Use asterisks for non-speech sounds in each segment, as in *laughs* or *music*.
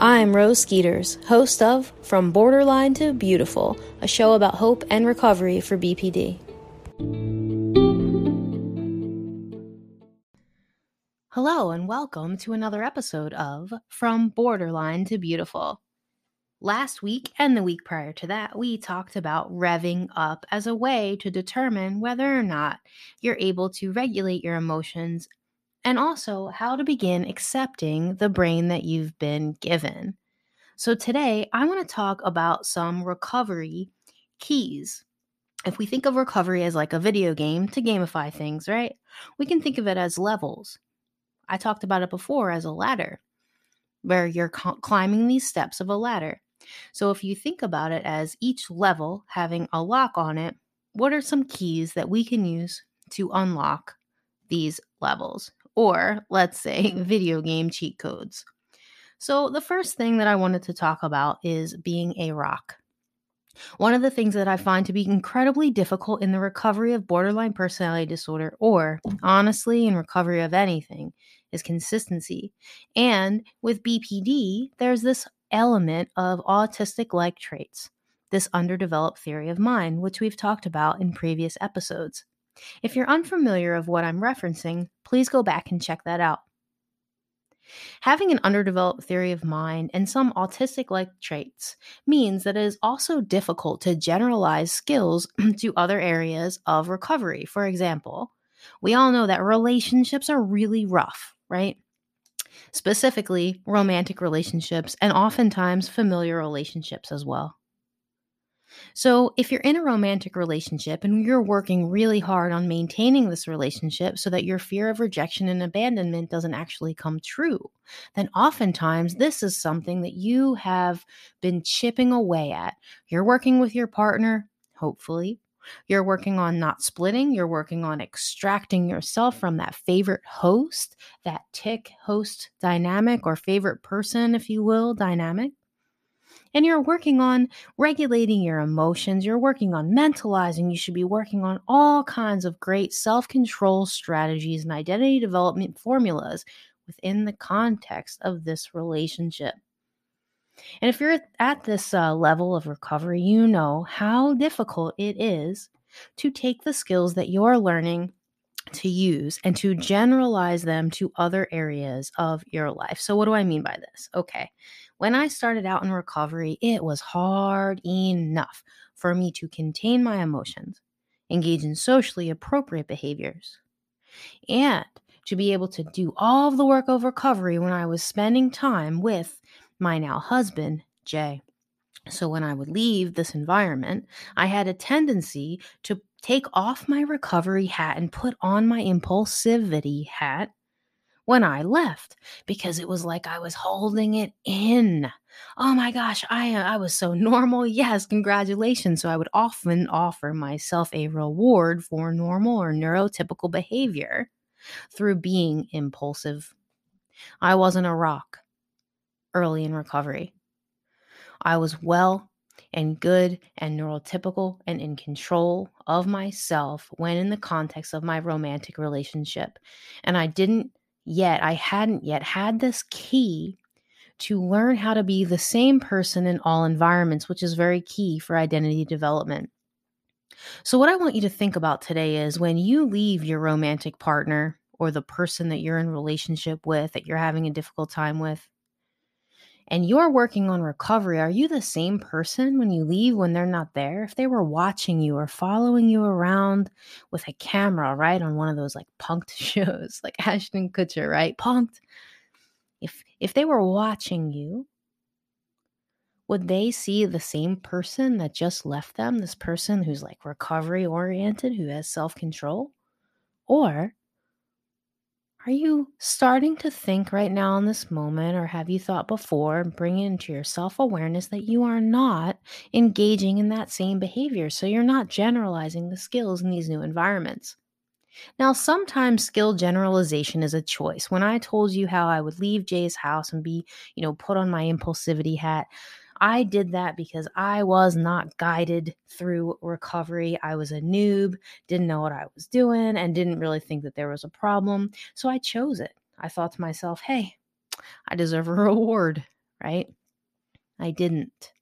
I'm Rose Skeeters, host of From Borderline to Beautiful, a show about hope and recovery for BPD. Hello, and welcome to another episode of From Borderline to Beautiful. Last week and the week prior to that, we talked about revving up as a way to determine whether or not you're able to regulate your emotions and also how to begin accepting the brain that you've been given. So, today I want to talk about some recovery keys. If we think of recovery as like a video game to gamify things, right? We can think of it as levels. I talked about it before as a ladder, where you're climbing these steps of a ladder. So, if you think about it as each level having a lock on it, what are some keys that we can use to unlock these levels? Or let's say *laughs* video game cheat codes. So, the first thing that I wanted to talk about is being a rock. One of the things that I find to be incredibly difficult in the recovery of borderline personality disorder, or honestly, in recovery of anything, is consistency. And with BPD, there's this element of autistic like traits, this underdeveloped theory of mind, which we've talked about in previous episodes. If you're unfamiliar of what I'm referencing, please go back and check that out. Having an underdeveloped theory of mind and some autistic like traits means that it is also difficult to generalize skills *clears throat* to other areas of recovery. For example, we all know that relationships are really rough, right? Specifically, romantic relationships and oftentimes familiar relationships as well. So, if you're in a romantic relationship and you're working really hard on maintaining this relationship so that your fear of rejection and abandonment doesn't actually come true, then oftentimes this is something that you have been chipping away at. You're working with your partner, hopefully. You're working on not splitting. You're working on extracting yourself from that favorite host, that tick host dynamic or favorite person, if you will, dynamic and you're working on regulating your emotions, you're working on mentalizing, you should be working on all kinds of great self control strategies and identity development formulas within the context of this relationship. And if you're at this uh, level of recovery, you know how difficult it is to take the skills that you're learning to use and to generalize them to other areas of your life. So, what do I mean by this? Okay, when I started out in recovery, it was hard enough for me to contain my emotions, engage in socially appropriate behaviors, and to be able to do all of the work of recovery when I was spending time with my now husband, Jay. So when I would leave this environment, I had a tendency to take off my recovery hat and put on my impulsivity hat when I left because it was like I was holding it in. Oh my gosh, I uh, I was so *laughs* normal. Yes, congratulations. So I would often offer myself a reward for normal or neurotypical behavior through being impulsive. I wasn't a rock early in recovery. I was well and good and neurotypical and in control of myself when in the context of my romantic relationship. And I didn't yet, I hadn't yet had this key to learn how to be the same person in all environments, which is very key for identity development. So, what I want you to think about today is when you leave your romantic partner or the person that you're in relationship with that you're having a difficult time with, and you're working on recovery, are you the same person when you leave when they're not there? If they were watching you or following you around with a camera, right, on one of those like punked *laughs* shows, like Ashton Kutcher, right? Punked. If if they were watching you, would they see the same person that just left them, this person who's like recovery oriented, who has self-control? Or Are you starting to think right now in this moment, or have you thought before, bring into your self awareness that you are not engaging in that same behavior? So you're not generalizing the skills in these new environments. Now, sometimes skill generalization is a choice. When I told you how I would leave Jay's house and be, you know, put on my impulsivity hat, I did that because I was not guided through recovery. I was a noob, didn't know what I was doing, and didn't really think that there was a problem. So I chose it. I thought to myself, hey, I deserve a *laughs* reward, right? I didn't.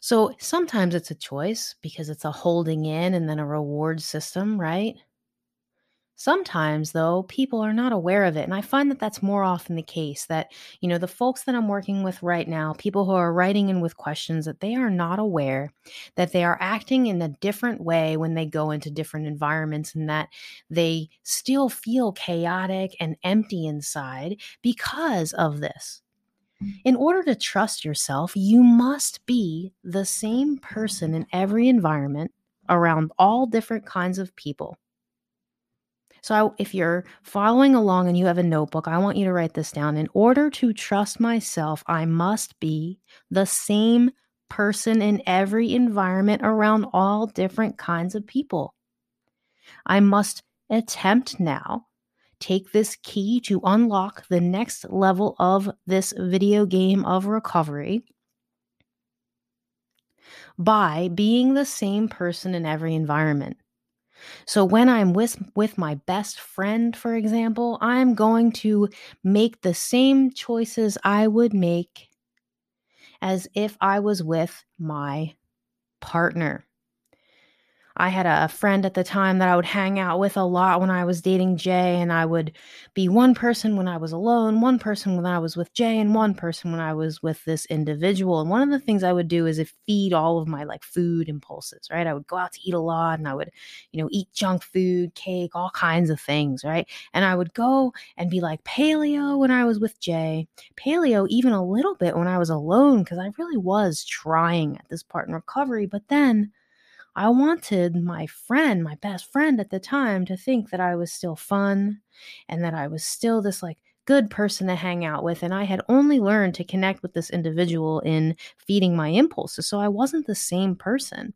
So sometimes it's a choice because it's a holding in and then a reward system, right? Sometimes, though, people are not aware of it. And I find that that's more often the case that, you know, the folks that I'm working with right now, people who are writing in with questions, that they are not aware that they are acting in a different way when they go into different environments and that they still feel chaotic and empty inside because of this. Mm. In order to trust yourself, you must be the same person in every environment around all different kinds of people. So, I, if you're following along and you have a notebook, I want you to write this down. In order to trust myself, I must be the same person in every environment around all different kinds of people. I must attempt now take this key to unlock the next level of this video game of recovery by being the same person in every environment. So when I'm with with my best friend, for example, I'm going to make the same choices I would make as if I was with my partner. I had a friend at the time that I would hang out with a lot when I was dating Jay, and I would be one person when I was alone, one person when I was with Jay, and one person when I was with this individual. And one of the things I would do is feed all of my like food impulses, right? I would go out to eat a lot and I would, you know, eat junk food, cake, all kinds of things, right? And I would go and be like paleo when I was with Jay, paleo even a little bit when I was alone, because I really was trying at this part in recovery. But then, I wanted my friend, my best friend at the time, to think that I was still fun and that I was still this like good person to hang out with. And I had only learned to connect with this individual in feeding my impulses. So I wasn't the same person.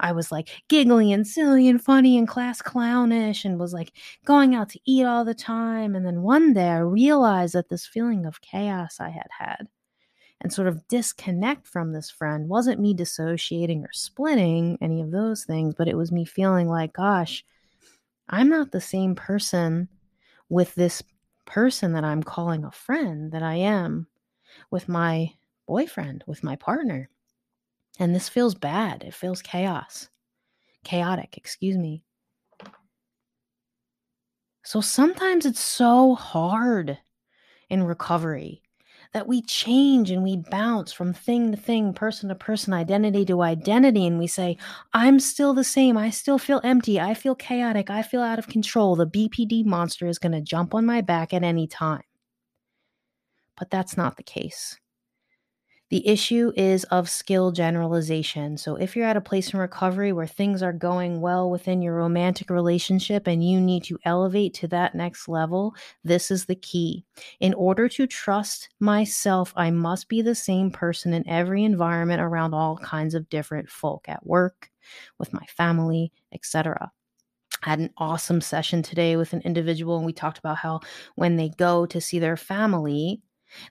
I was like giggly and silly and funny and class clownish and was like going out to eat all the time. And then one day I realized that this feeling of chaos I had had and sort of disconnect from this friend wasn't me dissociating or splitting any of those things, but it was me feeling like, gosh, I'm not the same person with this person that I'm calling a friend that I am with my boyfriend, with my partner. And this feels bad. It feels chaos, chaotic, excuse me. So sometimes it's so hard in recovery that we change and we bounce from thing to thing, person to person, identity to identity, and we say, I'm still the same. I still feel empty. I feel chaotic. I feel out of control. The BPD monster is going to jump on my back at any time. But that's not the case. The issue is of skill generalization. So, if you're at a place in recovery where things are going well within your romantic relationship and you need to elevate to that next level, this is the key. In order to trust myself, I must be the same person in every environment around all kinds of different folk at work, with my family, etc. I had an awesome session today with an individual, and we talked about how when they go to see their family,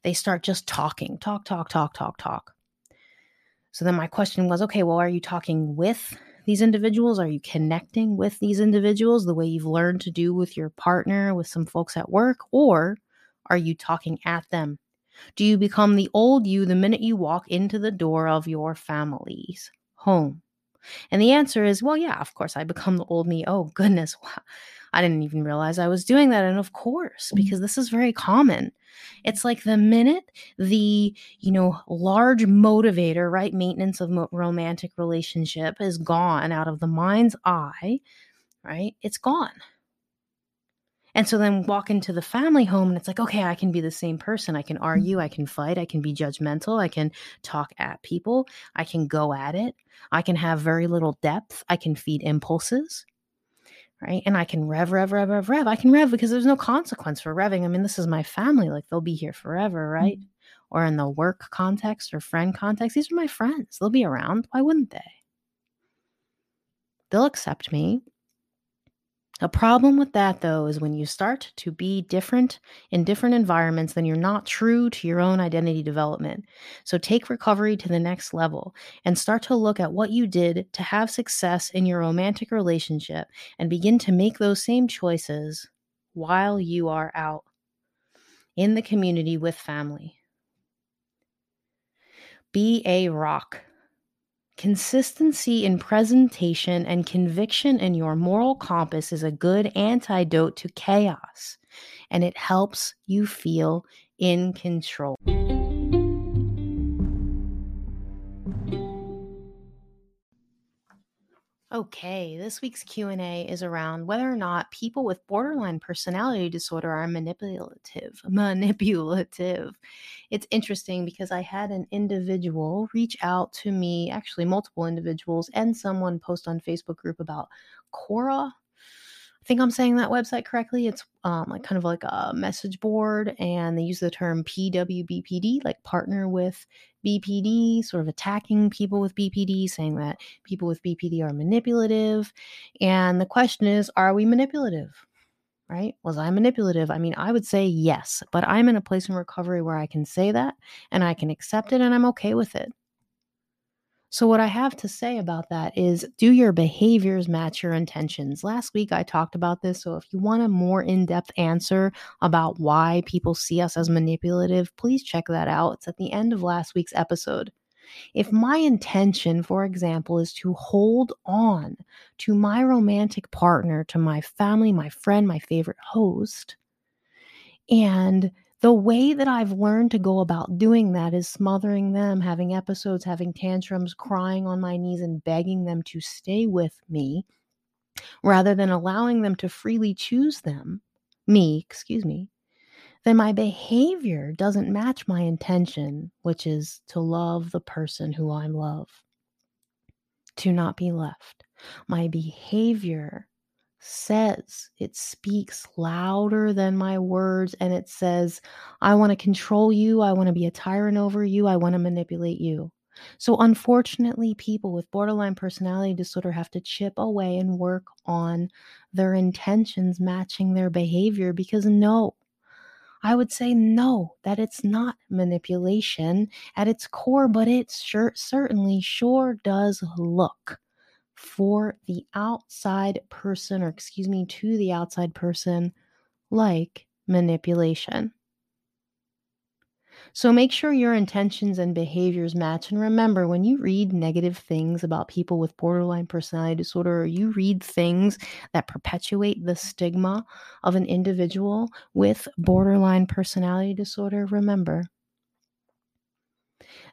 they start just talking, talk, talk, talk, talk, talk. So then my question was okay, well, are you talking with these individuals? Are you connecting with these individuals the way you've learned to do with your partner, with some folks at work? Or are you talking at them? Do you become the old you the minute you walk into the door of your family's home? And the answer is, well, yeah, of course, I become the old me. Oh, goodness. *laughs* Wow. I didn't even realize I was doing that. And of course, because this is very common. It's like the minute the, you know, large motivator, right, maintenance of mo- romantic relationship is gone out of the mind's eye, right, it's gone. And so then walk into the family home and it's like, okay, I can be the same person. I can mm. argue, I can fight, I can be judgmental, I can talk at people, I can go at it, I can have very little depth, I can feed impulses, right? And I can rev, rev, rev, rev, rev. I can rev because there's no consequence for revving. I mean, this is my family. Like they'll be here forever, right? Mm-hmm. Or in the work context or friend context, these are my friends. They'll be around. Why wouldn't they? They'll accept me. A problem with that, though, is when you start to be different in different environments, then you're not true to your own identity development. So take recovery to the next level and start to look at what you did to have success in your romantic relationship and begin to make those same choices while you are out in the community with family. Be a rock. Consistency in presentation and conviction in your moral compass is a good antidote to chaos, and it helps you feel in control. Okay, this week's Q&A is around whether or not people with borderline personality disorder are manipulative. *laughs* Manipulative. It's interesting because I had an individual reach out to me, actually multiple individuals and someone post on Facebook group about Quora I think I'm saying that website correctly. It's um, like kind of like a message board, and they use the term PWBPD, like partner with BPD, sort of attacking people with BPD, saying that people with BPD are manipulative. And the question is, are we manipulative? Right? Was I manipulative? I mean, I would say yes, but I'm in a place in recovery where I can say that and I can accept it and I'm okay with it. So, what I have to say about that is do your behaviors match your intentions? Last week I talked about this. So, if you want a more in depth answer about why people see us as manipulative, please check that out. It's at the end of last week's episode. If my intention, for example, is to hold on to my romantic partner, to my family, my friend, my favorite host, and the way that I've learned to go about doing that is smothering them, having episodes, having tantrums, crying on my knees, and begging them to stay with me rather than allowing them to freely choose them, me, excuse me, then my behavior doesn't match my intention, which is to love the person who I love, to not be left. My behavior says. It speaks louder than my words and it says, I want to control you. I want to be a tyrant over you. I want to manipulate you. So, unfortunately, people with borderline personality disorder have to chip away and work on their intentions matching their behavior because no, I would say no, that it's not manipulation at its core, but it sure, certainly sure does look for the outside person, or excuse me, to the outside person, like manipulation. So make sure your intentions and behaviors match. And remember, when you read negative things about people with borderline personality disorder, or you read things that perpetuate the stigma of an individual with borderline personality disorder, remember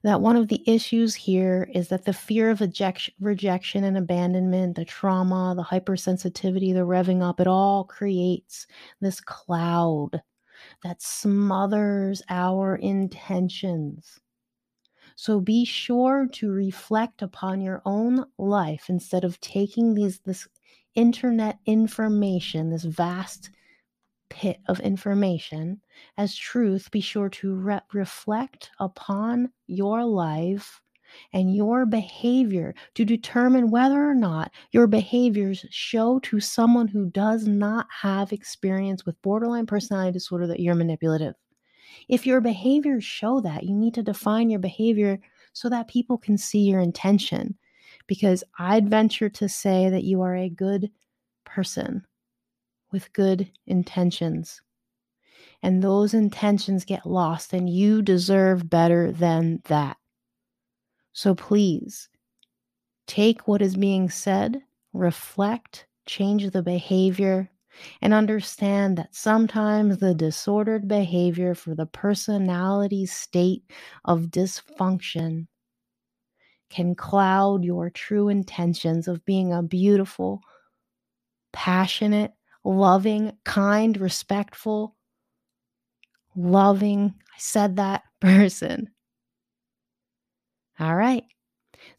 that one of the issues here is that the fear of eject- rejection and abandonment, the trauma, the hypersensitivity, the revving up, it all creates this cloud that smothers our intentions. So be sure to reflect upon your own life instead of taking these this internet information, this vast pit of information as truth, be sure to re- reflect upon your life and your behavior to determine whether or not your behaviors show to someone who does not have experience with borderline personality disorder that you're manipulative. If your behaviors show that, you need to define your behavior so that people can see your intention. Because I'd venture to say that you are a good person with good intentions. And those intentions get lost, and you deserve better than that. So please take what is being said, reflect, change the behavior, and understand that sometimes the disordered behavior for the personality state of dysfunction can cloud your true intentions of being a beautiful, passionate, loving, kind, respectful, loving, I said that *laughs* person. All right.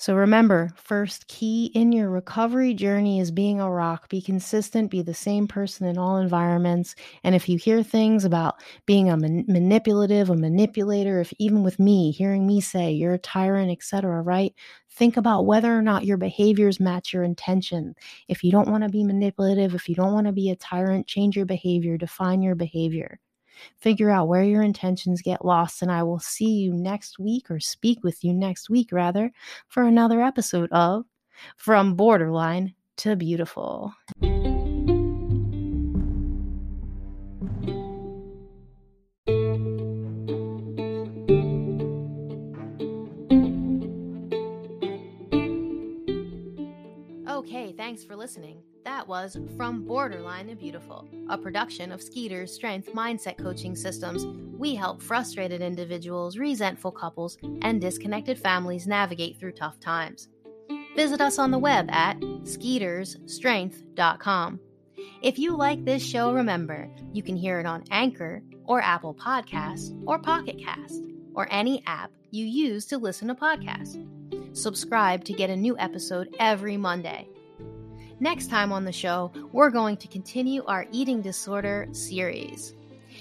So remember, first key in your recovery journey is being a rock. Be consistent, be the same person in all environments. And if you hear things about being a man- manipulative, a manipulator, if even with me, hearing me say you're a tyrant, etc., right? Think about whether or not your behaviors match your intention. If you don't want to be manipulative, if you don't want to be a tyrant, change your behavior, define your behavior figure out where your intentions get lost. And I will see you next week or speak with you next week, rather, for another episode of From Borderline to Beautiful. Thanks for listening. That was From Borderline to Beautiful, a production of Skeeter's Strength Mindset Coaching Systems. We help frustrated individuals, resentful couples, and disconnected families navigate through tough times. Visit us on the web at skeetersstrength.com. If you like this show, remember you can hear it on Anchor or Apple Podcasts or Pocket Cast or any app you use to listen to podcasts. Subscribe to get a new episode every Monday. Next time on the show, we're going to continue our eating disorder series.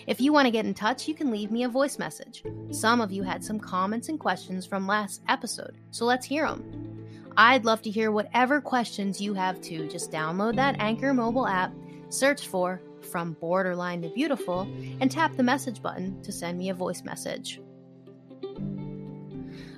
If you want to get in touch, you can leave me a voice message. Some of you had some comments and questions from last episode, so let's hear them. I'd love to hear whatever questions you have too. Just download that Anchor mobile app, search for From Borderline to Beautiful, and tap the message button to send me a voice message.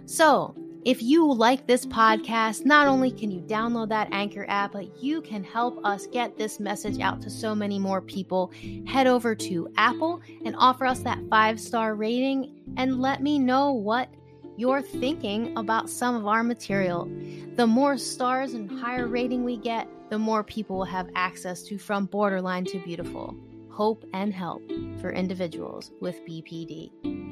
So, if you like this podcast, not only can you download that Anchor app, but you can help us get this message out to so many more people. Head over to Apple and offer us that five star rating and let me know what you're thinking about some of our material. The more stars and higher rating we get, the more people will have access to From Borderline to Beautiful hope and help for individuals with BPD.